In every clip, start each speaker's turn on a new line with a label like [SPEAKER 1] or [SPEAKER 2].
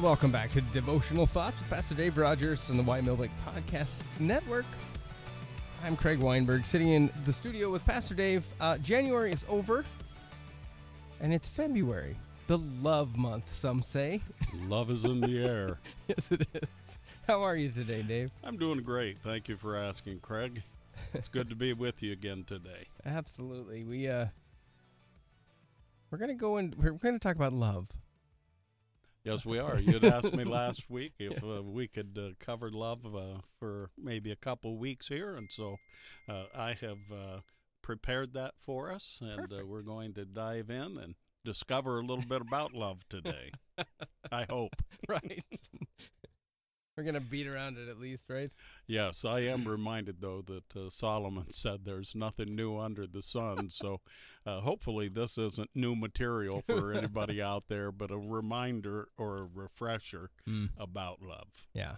[SPEAKER 1] Welcome back to Devotional Thoughts with Pastor Dave Rogers on the Y Milvick Podcast Network. I'm Craig Weinberg, sitting in the studio with Pastor Dave. Uh, January is over, and it's February, the love month, some say.
[SPEAKER 2] Love is in the air.
[SPEAKER 1] yes, it is. How are you today, Dave?
[SPEAKER 2] I'm doing great. Thank you for asking, Craig. It's good to be with you again today.
[SPEAKER 1] Absolutely. We uh, we're gonna go and we're gonna talk about love.
[SPEAKER 2] Yes, we are. You'd asked me last week if uh, we could uh, cover love uh, for maybe a couple weeks here, and so uh, I have uh, prepared that for us, and uh, we're going to dive in and discover a little bit about love today. I hope.
[SPEAKER 1] Right. We're gonna beat around it at least, right?
[SPEAKER 2] Yes, I am reminded though that uh, Solomon said there's nothing new under the sun. So uh, hopefully this isn't new material for anybody out there, but a reminder or a refresher
[SPEAKER 1] Mm.
[SPEAKER 2] about love.
[SPEAKER 1] Yeah.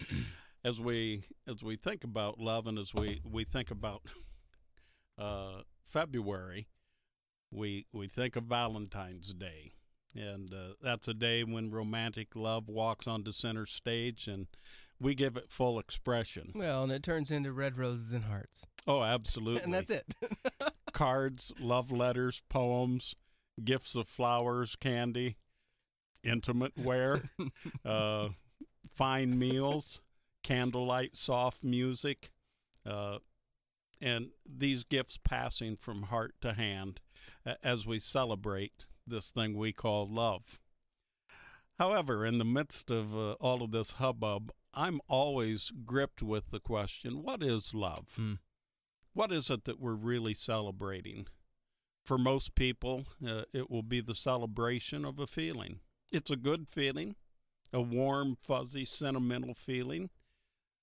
[SPEAKER 2] As we as we think about love and as we we think about uh, February, we we think of Valentine's Day. And uh, that's a day when romantic love walks onto center stage, and we give it full expression.
[SPEAKER 1] Well, and it turns into red roses and hearts,
[SPEAKER 2] Oh, absolutely.
[SPEAKER 1] and that's it.
[SPEAKER 2] Cards, love letters, poems, gifts of flowers, candy, intimate wear, uh, fine meals, candlelight, soft music, uh, and these gifts passing from heart to hand as we celebrate this thing we call love. However, in the midst of uh, all of this hubbub, I'm always gripped with the question what is love?
[SPEAKER 1] Hmm.
[SPEAKER 2] What is it that we're really celebrating? For most people, uh, it will be the celebration of a feeling. It's a good feeling, a warm, fuzzy, sentimental feeling.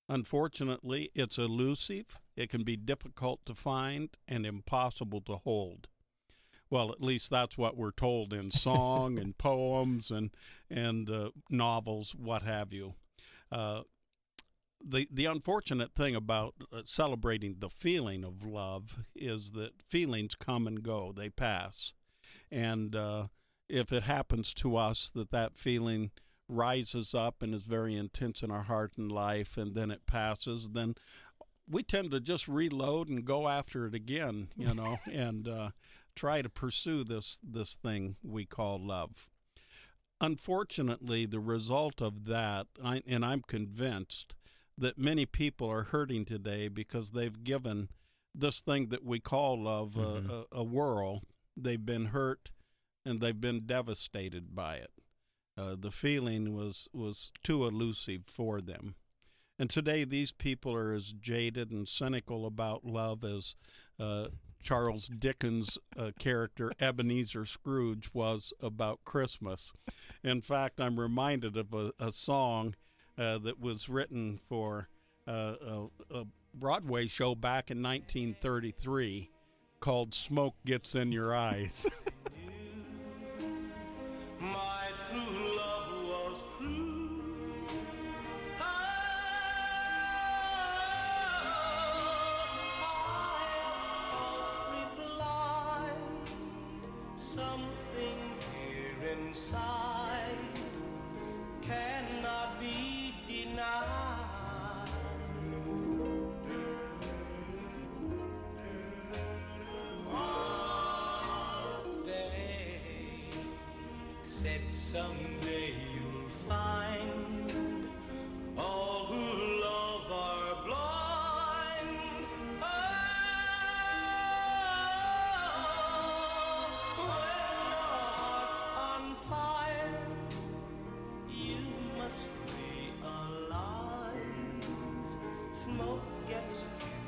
[SPEAKER 2] Unfortunately, it's elusive, it can be difficult to find, and impossible to hold. Well, at least that's what we're told in song and poems and and uh, novels, what have you. Uh, the the unfortunate thing about uh, celebrating the feeling of love is that feelings come and go; they pass, and uh, if it happens to us that that feeling rises up and is very intense in our heart and life, and then it passes, then we tend to just reload and go after it again, you know, and uh, try to pursue this this thing we call love. Unfortunately, the result of that, I, and I'm convinced that many people are hurting today because they've given this thing that we call love
[SPEAKER 1] Mhm.
[SPEAKER 2] a, a, a whirl. They've been hurt and they've been devastated by it. Uh, the feeling was was too elusive for them. And today, these people are as jaded and cynical about love as uh, Charles Dickens' uh, character Ebenezer Scrooge was about Christmas. In fact, I'm reminded of a, a song uh, that was written for uh, a, a Broadway show back in 1933 called Smoke Gets in Your Eyes.
[SPEAKER 3] someday you'll find all who love are blind. Oh, when your heart's on fire, you must realize smoke gets in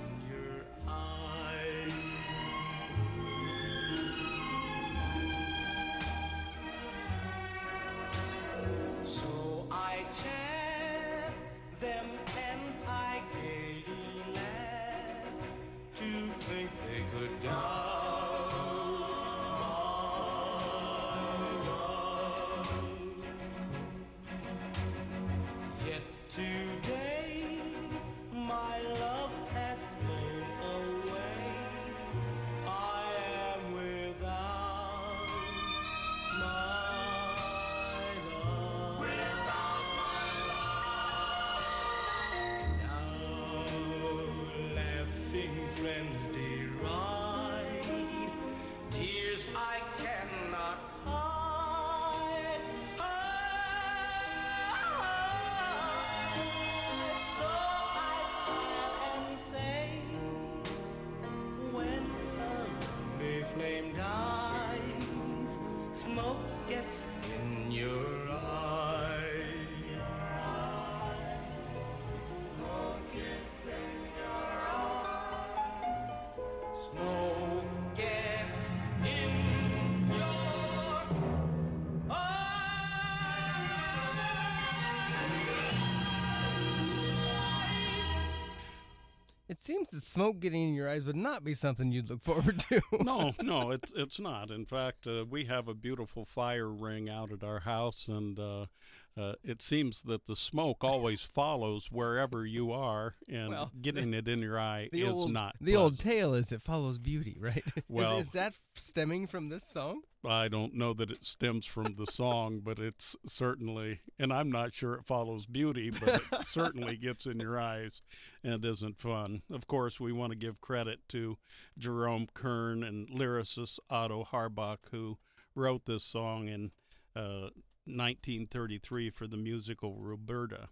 [SPEAKER 1] It seems that smoke getting in your eyes would not be something you'd look forward to.
[SPEAKER 2] no, no, it's it's not. In fact, uh, we have a beautiful fire ring out at our house, and uh, uh, it seems that the smoke always follows wherever you are, and
[SPEAKER 1] Well,
[SPEAKER 2] getting it in your eye is
[SPEAKER 1] old
[SPEAKER 2] not.
[SPEAKER 1] the old tale is it follows beauty, right? Is-
[SPEAKER 2] Well-
[SPEAKER 1] is, that stemming from this song?
[SPEAKER 2] I don't know that it stems from the song, but it's certainly, and I'm not sure it follows beauty, but it certainly gets in your eyes and isn't fun. Of course, we want to give credit to Jerome Kern and lyricist Otto Harbach, who wrote this song in uh, 1933 for the musical Roberta.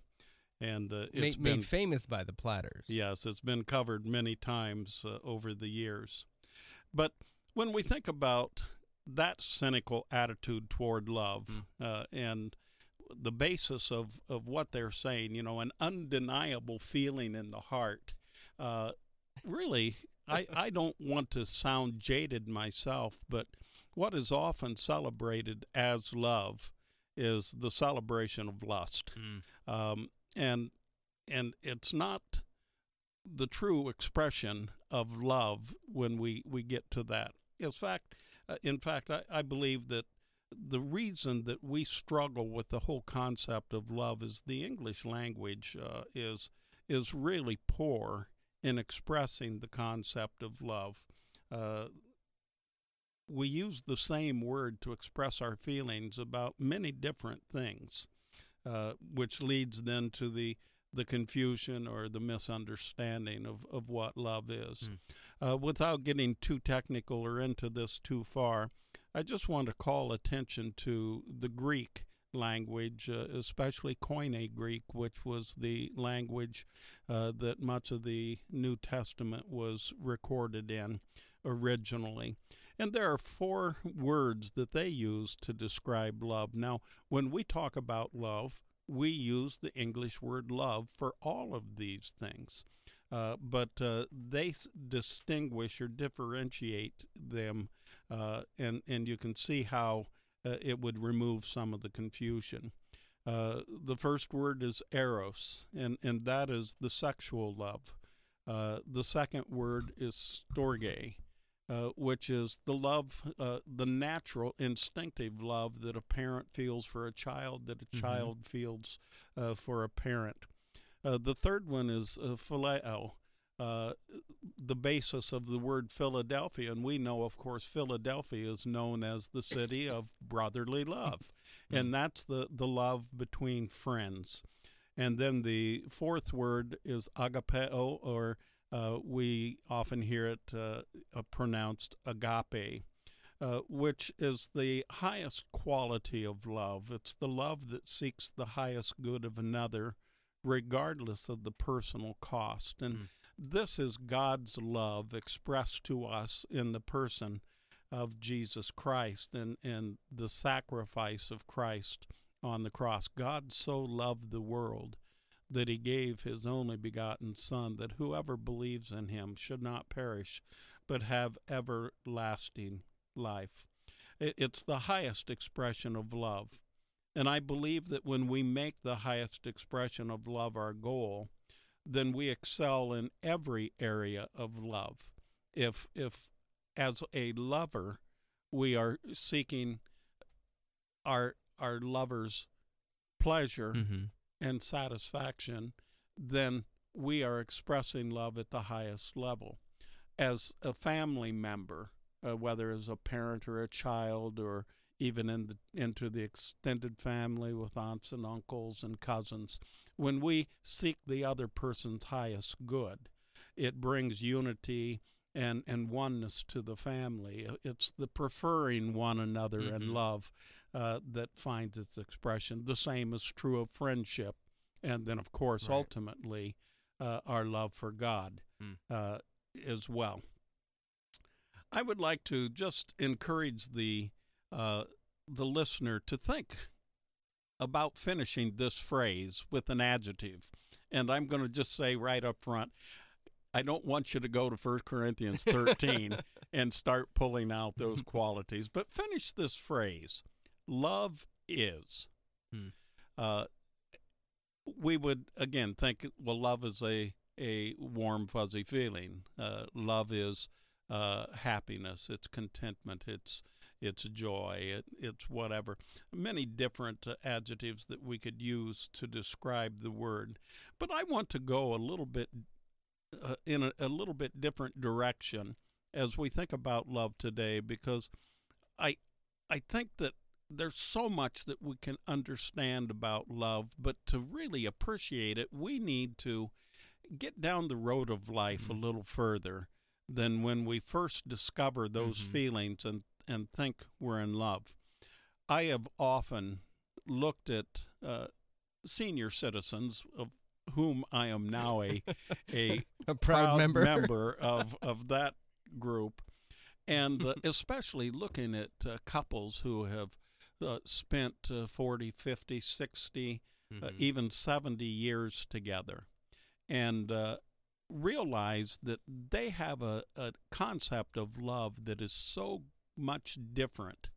[SPEAKER 2] And uh, it's
[SPEAKER 1] made,
[SPEAKER 2] been
[SPEAKER 1] made famous by the Platters.
[SPEAKER 2] Yes, it's been covered many times uh, over the years. But when we think about that cynical attitude toward love uh, and the basis of, of what they're saying, you know, an undeniable feeling in the heart, uh, really, I, I don't want to sound jaded myself, but what is often celebrated as love is the celebration of lust. Um, and and it's not the true expression of love when we, we get to that. In fact, uh, in fact, I, I believe that the reason that we struggle with the whole concept of love is the English language uh, is is really poor in expressing the concept of love. Uh, we use the same word to express our feelings about many different things, uh, which leads then to the the confusion or the misunderstanding of, of what love is. Uh, without getting too technical or into this too far, I just want to call attention to the Greek language, uh, especially Koine Greek, which was the language uh, that much of the New Testament was recorded in originally. And there are four words that they use to describe love. Now, when we talk about love, we use the English word love for all of these things. Uh, but uh, they distinguish or differentiate them, uh, and, and you can see how uh, it would remove some of the confusion. Uh, the first word is eros, and, and that is the sexual love. Uh, the second word is storge, uh, which is the love, uh, the natural, instinctive love that a parent feels for a child, that a
[SPEAKER 1] Mhm.
[SPEAKER 2] child feels uh, for a parent. Uh, the third one is uh, phileo, uh, the basis of the word Philadelphia. And we know, of course, Philadelphia is known as the city of brotherly love. And that's the, the love between friends. And then the fourth word is agapeo, or uh, we often hear it uh, uh, pronounced agape, uh, which is the highest quality of love. It's the love that seeks the highest good of another, regardless of the personal cost. And
[SPEAKER 1] Mm.
[SPEAKER 2] this is God's love expressed to us in the person of Jesus Christ and, and the sacrifice of Christ on the cross. God so loved the world that he gave his only begotten Son, that whoever believes in him should not perish, but have everlasting life. It's the highest expression of love. And I believe that when we make the highest expression of love our goal, then we excel in every area of love. If, if as a lover, we are seeking our, our lover's pleasure
[SPEAKER 1] Mm-hmm.
[SPEAKER 2] And satisfaction, then we are expressing love at the highest level. As a family member, uh, whether as a parent or a child, or even in the, into the extended family with aunts and uncles and cousins, when we seek the other person's highest good, it brings unity and, and oneness to the family. It's the preferring one another
[SPEAKER 1] Mhm.
[SPEAKER 2] in love uh, that finds its expression. The same is true of friendship, and then, of course,
[SPEAKER 1] Right.
[SPEAKER 2] ultimately, uh, our love for God
[SPEAKER 1] Mm.
[SPEAKER 2] uh, as well. I would like to just encourage the uh, the listener to think about finishing this phrase with an adjective. And I'm going to just say right up front I don't want you to go to 1 Corinthians 13 and start pulling out those qualities, but finish this phrase love is.
[SPEAKER 1] Hmm.
[SPEAKER 2] Uh, we would, again, think, well, love is a, a warm, fuzzy feeling. Uh, love is uh, happiness, it's contentment, it's it's joy, it, it's whatever. Many different uh, adjectives that we could use to describe the word. But I want to go a little bit uh, in a, a little bit different direction as we think about love today because I I think that there's so much that we can understand about love, but to really appreciate it, we need to get down the road of life
[SPEAKER 1] Mm-hmm.
[SPEAKER 2] a little further than when we first discover those
[SPEAKER 1] Mhm.
[SPEAKER 2] feelings and, and think we're in love. I have often looked at uh, senior citizens of whom I am now a a
[SPEAKER 1] A proud, member.
[SPEAKER 2] of of that group, and uh, especially looking at uh, couples who have uh, spent uh, 40, 50, 60, uh,
[SPEAKER 1] Mhm.
[SPEAKER 2] even 70 years together, and uh, realize that they have a, a concept of love that is so much different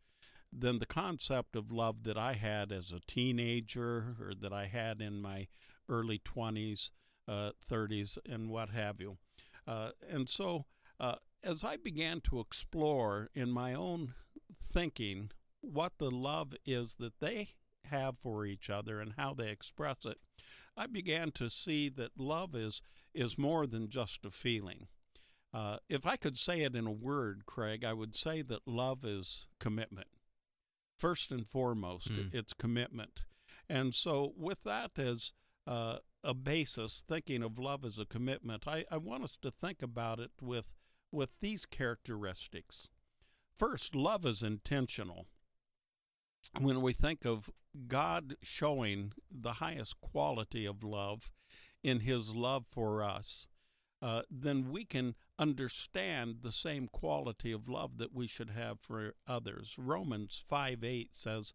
[SPEAKER 2] than the concept of love that I had as a teenager or that I had in my early 20s, uh, 30s, and what have you. Uh, and so, uh, as I began to explore in my own thinking what the love is that they have for each other and how they express it, I began to see that love is is more than just a feeling. Uh, if I could say it in a word, Craig, I would say that love is commitment. First and foremost,
[SPEAKER 1] Hmm.
[SPEAKER 2] it's commitment. And so, with that as uh, a basis, thinking of love as a commitment, I, I want us to think about it with with these characteristics. First, love is intentional. When we think of God showing the highest quality of love in His love for us, uh, then we can understand the same quality of love that we should have for others. Romans 5 8 says,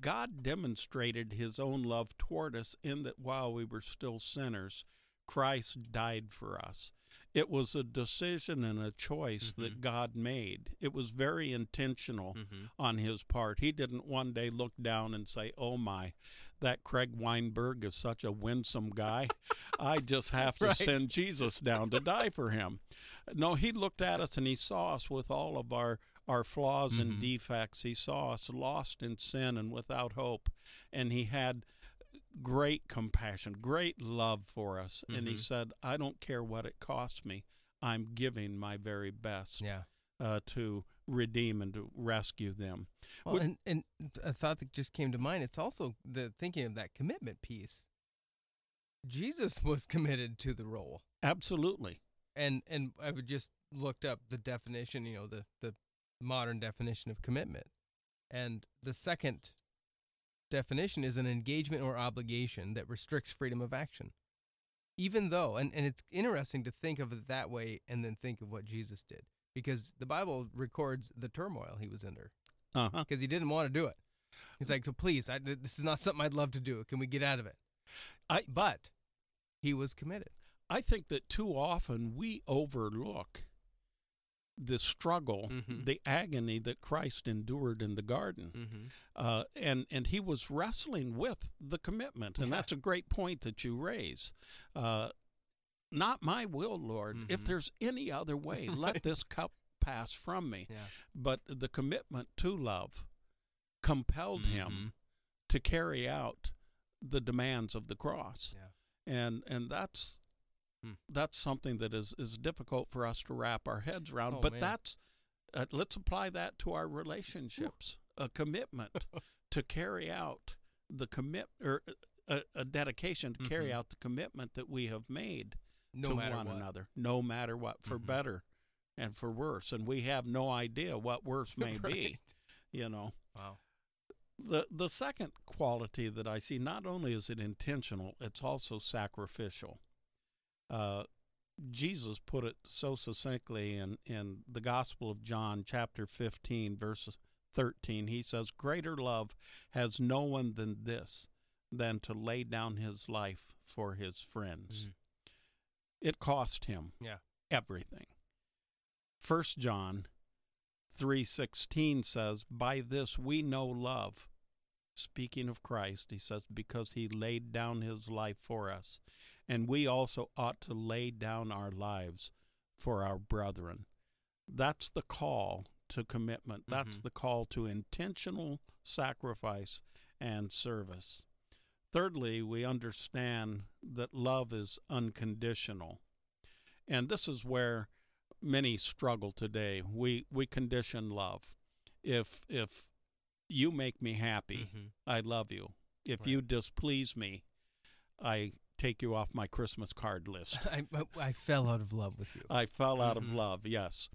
[SPEAKER 2] God demonstrated His own love toward us in that while we were still sinners, Christ died for us. It was a decision and a choice that God made. It was very intentional
[SPEAKER 1] Mhm.
[SPEAKER 2] on his part. He didn't one day look down and say, Oh my, that Craig Weinberg is such a winsome guy. I just have to
[SPEAKER 1] Right.
[SPEAKER 2] send Jesus down to die for him. No, he looked at us and he saw us with all of our, our flaws and
[SPEAKER 1] Mhm.
[SPEAKER 2] defects. He saw us lost in sin and without hope. And he had great compassion, great love for us. And he
[SPEAKER 1] Mhm.
[SPEAKER 2] said, I don't care what it costs me. I'm giving my very best
[SPEAKER 1] Yeah.
[SPEAKER 2] uh, to redeem and to rescue them.
[SPEAKER 1] Well,
[SPEAKER 2] Would-
[SPEAKER 1] and, and a thought that just came to mind, it's also the thinking of that commitment piece. Jesus was committed to the role.
[SPEAKER 2] Absolutely.
[SPEAKER 1] And and I would just looked up the definition, you know, the, the modern definition of commitment. And the second definition is an engagement or obligation that restricts freedom of action. Even though, and, and it's interesting to think of it that way and then think of what Jesus did. Because the Bible records the turmoil he was under because uh-huh. he didn't want to do it. He's like, please, I, this is not something I'd love to do. Can we get out of it?
[SPEAKER 2] I-
[SPEAKER 1] but he was committed.
[SPEAKER 2] I think that too often we overlook the struggle,
[SPEAKER 1] Mhm.
[SPEAKER 2] the agony that Christ endured in the garden.
[SPEAKER 1] Mm-hmm.
[SPEAKER 2] Uh, and and he was wrestling with the commitment, and
[SPEAKER 1] Yeah.
[SPEAKER 2] that's a great point that you raise. Uh, not my will, Lord. If
[SPEAKER 1] Mhm.
[SPEAKER 2] there's any other way, let this cup pass from me.
[SPEAKER 1] Yeah.
[SPEAKER 2] But the commitment to love compelled him
[SPEAKER 1] Mhm.
[SPEAKER 2] to carry out the demands of the cross.
[SPEAKER 1] Yeah.
[SPEAKER 2] And and that's
[SPEAKER 1] Hmm.
[SPEAKER 2] that's something that is is difficult for us to wrap our heads around.
[SPEAKER 1] Oh,
[SPEAKER 2] but
[SPEAKER 1] man.
[SPEAKER 2] that's uh, let's apply that to our relationships. A commitment to carry out the commit or uh, a, a dedication to carry
[SPEAKER 1] Mhm.
[SPEAKER 2] out the commitment that we have made
[SPEAKER 1] No
[SPEAKER 2] to one
[SPEAKER 1] what.
[SPEAKER 2] another, no matter what, for
[SPEAKER 1] Mhm.
[SPEAKER 2] better and for worse. And we have no idea what worse may be. You know,
[SPEAKER 1] Wow.
[SPEAKER 2] the the second quality that I see not only is it intentional, it's also sacrificial. Uh, Jesus put it so succinctly in in the Gospel of John, chapter fifteen, verses 13, he says, Greater love has no one than this, than to lay down his life for his friends.
[SPEAKER 1] Mhm.
[SPEAKER 2] It cost him
[SPEAKER 1] Yeah.
[SPEAKER 2] everything. First John 3:16 says, "By this we know love." Speaking of Christ, he says, "Because he laid down his life for us, and we also ought to lay down our lives for our brethren." That's the call to commitment. That's
[SPEAKER 1] Mhm.
[SPEAKER 2] the call to intentional sacrifice and service. Thirdly, we understand that love is unconditional. And this is where many struggle today. We we condition love. If if you make me happy,
[SPEAKER 1] Mhm.
[SPEAKER 2] I love you. If
[SPEAKER 1] Right.
[SPEAKER 2] you displease me, I take you off my Christmas card list.
[SPEAKER 1] I, I fell out of love with you.
[SPEAKER 2] I fell out
[SPEAKER 1] Mhm.
[SPEAKER 2] of love. Yes,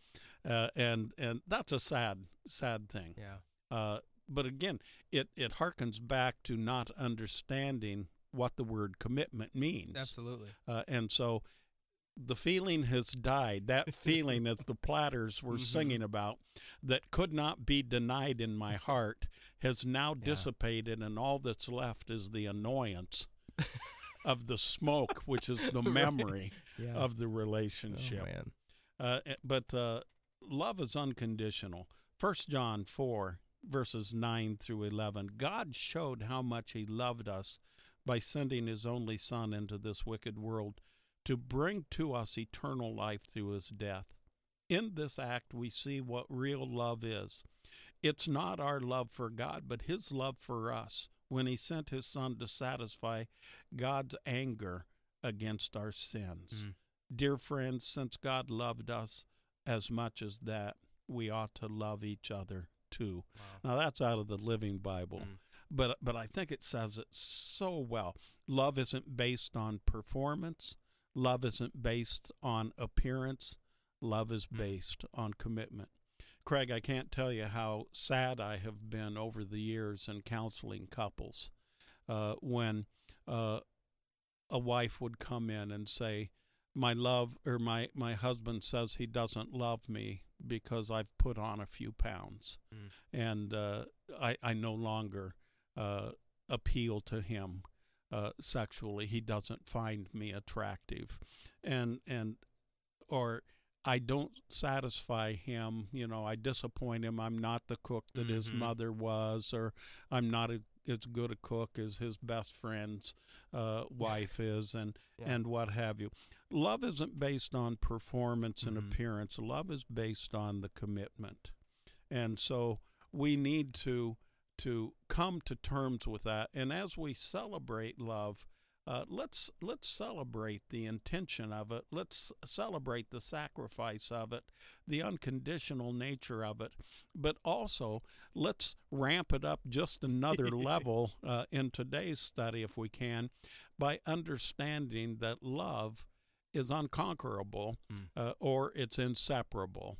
[SPEAKER 2] uh, and and that's a sad sad thing.
[SPEAKER 1] yeah.
[SPEAKER 2] Uh, but again, it it harkens back to not understanding what the word commitment means.
[SPEAKER 1] Absolutely.
[SPEAKER 2] Uh, and so the feeling has died. That feeling, as the platters were
[SPEAKER 1] Mhm.
[SPEAKER 2] singing about, that could not be denied in my heart, has now
[SPEAKER 1] Yeah.
[SPEAKER 2] dissipated, and all that's left is the annoyance of the smoke, which is the
[SPEAKER 1] Right.
[SPEAKER 2] memory
[SPEAKER 1] Yeah.
[SPEAKER 2] of the
[SPEAKER 1] oh,
[SPEAKER 2] relationship.
[SPEAKER 1] man.
[SPEAKER 2] Uh, eh, but uh, love is unconditional. First John four verses nine through eleven. God showed how much He loved us by sending His only Son into this wicked world to bring to us eternal life through His death. In this act, we see what real love is. It's not our love for God, but His love for us when He sent His Son to satisfy God's anger against our sins.
[SPEAKER 1] Mm.
[SPEAKER 2] Dear friends, since God loved us as much as that, we ought to love each other too.
[SPEAKER 1] Wow.
[SPEAKER 2] Now that's out of the Living Bible,
[SPEAKER 1] Mm.
[SPEAKER 2] but but I think it says it so well. Love isn't based on performance. Love isn't based on appearance. Love is
[SPEAKER 1] Mm.
[SPEAKER 2] based on commitment. Craig, I can't tell you how sad I have been over the years in counseling couples uh, when uh, a wife would come in and say, "My love or my my husband says he doesn't love me because I've put on a few pounds,
[SPEAKER 1] Mm.
[SPEAKER 2] and uh, I I no longer uh, appeal to him." Uh, sexually, he doesn't find me attractive, and and or I don't satisfy him. You know, I disappoint him. I'm not the cook that his
[SPEAKER 1] Mhm.
[SPEAKER 2] mother was, or I'm not a, as good a cook as his best friend's uh, wife is, and
[SPEAKER 1] Yeah.
[SPEAKER 2] and what have you. Love isn't based on performance and
[SPEAKER 1] Mhm.
[SPEAKER 2] appearance. Love is based on the commitment, and so we need to to come to terms with that. And as we celebrate love, uh, let's let's celebrate the intention of it. Let's celebrate the sacrifice of it, the unconditional nature of it. But also, let's ramp it up just another level uh, in today's study, if we can, by understanding that love is unconquerable
[SPEAKER 1] Mm.
[SPEAKER 2] uh, or it's inseparable.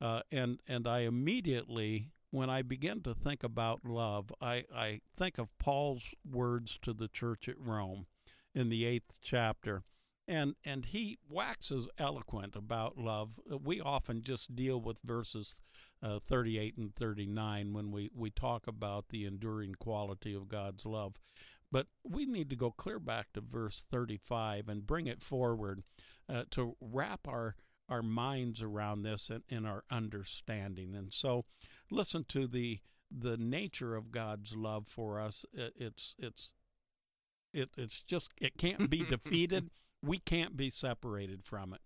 [SPEAKER 2] Uh, and and I immediately, when I begin to think about love, I, I think of Paul's words to the church at Rome in the eighth chapter. And, and he waxes eloquent about love. We often just deal with verses uh, 38 and 39 when we, we talk about the enduring quality of God's love. But we need to go clear back to verse 35 and bring it forward uh, to wrap our, our minds around this and, and our understanding. And so listen to the the nature of God's love for us. It, it's it's it, it's just it can't be defeated. We can't be separated from it.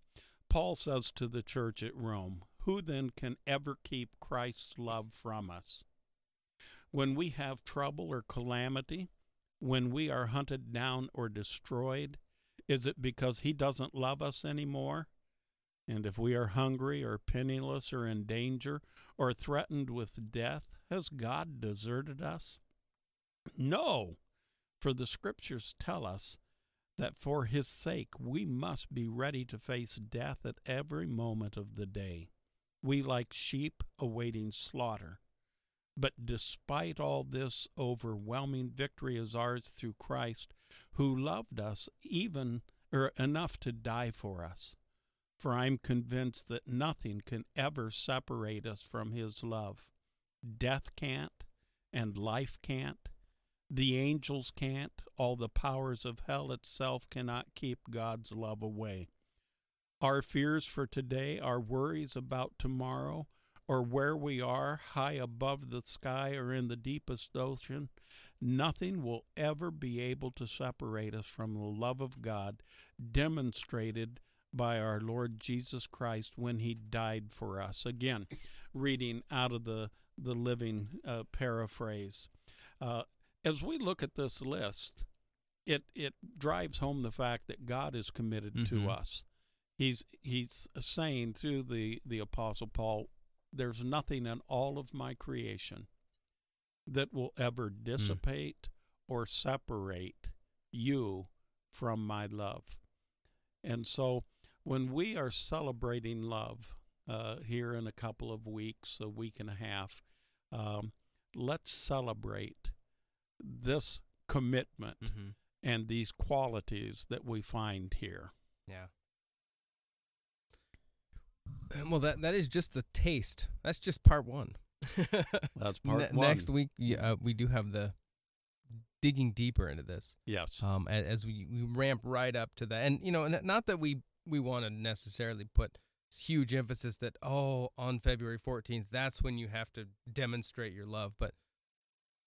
[SPEAKER 2] Paul says to the church at Rome, "Who then can ever keep Christ's love from us? When we have trouble or calamity, when we are hunted down or destroyed, is it because he doesn't love us anymore? And if we are hungry or penniless or in danger or threatened with death, has God deserted us? No, for the scriptures tell us that for his sake we must be ready to face death at every moment of the day. We like sheep awaiting slaughter. But despite all this, overwhelming victory is ours through Christ, who loved us even or enough to die for us. For I am convinced that nothing can ever separate us from his love. Death can't, and life can't. The angels can't. All the powers of hell itself cannot keep God's love away. Our fears for today, our worries about tomorrow, or where we are high above the sky or in the deepest ocean, nothing will ever be able to separate us from the love of God demonstrated by our Lord Jesus Christ when he died for us. Again, reading out of the, the living uh, paraphrase. Uh, as we look at this list, it, it drives home the fact that God is committed
[SPEAKER 1] Mhm.
[SPEAKER 2] to us. He's he's saying through the, the apostle Paul, there's nothing in all of my creation that will ever dissipate or separate you from my love. And so when we are celebrating love uh, here in a couple of weeks, a week and a half, um, let's celebrate this commitment
[SPEAKER 1] Mm-hmm.
[SPEAKER 2] and these qualities that we find here.
[SPEAKER 1] Yeah. Well, that that is just the taste. That's just part one.
[SPEAKER 2] That's part
[SPEAKER 1] Ne-
[SPEAKER 2] one.
[SPEAKER 1] Next week, yeah, uh, we do have the digging deeper into this.
[SPEAKER 2] Yes.
[SPEAKER 1] Um, a- as we, we ramp right up to that, and you know, not that we we want to necessarily put huge emphasis that oh, on February fourteenth, that's when you have to demonstrate your love, but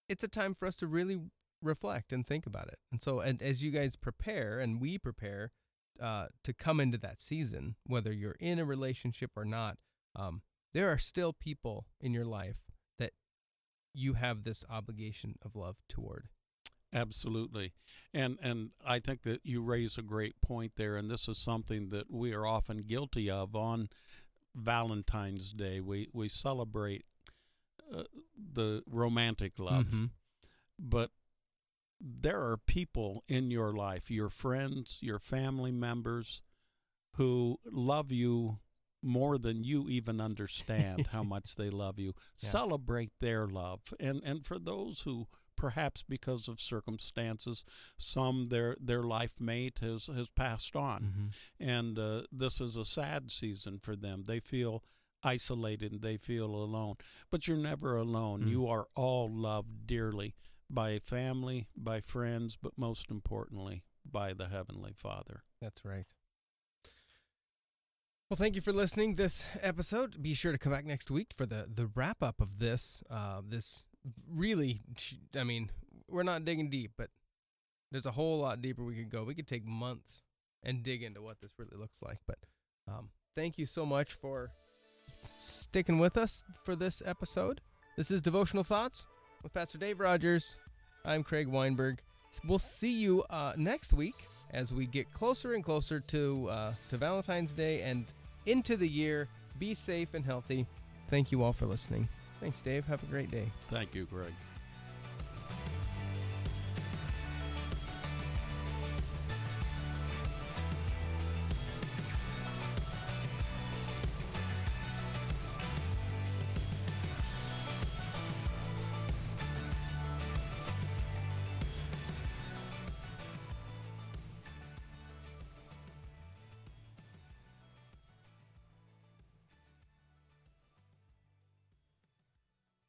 [SPEAKER 1] it's a time for us to really reflect and think about it. And so, and as you guys prepare and we prepare uh, to come into that season, whether you're in a relationship or not, um, there are still people in your life that you have this obligation of love toward.
[SPEAKER 2] Absolutely. And and I think that you raise a great point there and this is something that we are often guilty of on Valentine's Day. We we celebrate uh, the romantic love.
[SPEAKER 1] Mhm.
[SPEAKER 2] But there are people in your life, your friends, your family members who love you more than you even understand how much they love you.
[SPEAKER 1] Yeah.
[SPEAKER 2] Celebrate their love. And and for those who perhaps because of circumstances some their their life mate has has passed on
[SPEAKER 1] Mhm.
[SPEAKER 2] and uh, this is a sad season for them they feel isolated and they feel alone but you're never alone
[SPEAKER 1] Mm.
[SPEAKER 2] you are all loved dearly by family by friends but most importantly by the heavenly father
[SPEAKER 1] That's right. Well, thank you for listening this episode. Be sure to come back next week for the the wrap up of this. Uh, this really, I mean, we're not digging deep, but there's a whole lot deeper we could go. We could take months and dig into what this really looks like. But um, thank you so much for sticking with us for this episode. This is Devotional Thoughts with Pastor Dave Rogers. I'm Craig Weinberg. We'll see you uh, next week as we get closer and closer to uh, to Valentine's Day and into the year. Be safe and healthy. Thank you all for listening. Thanks, Dave. Have a great day.
[SPEAKER 2] thank you greg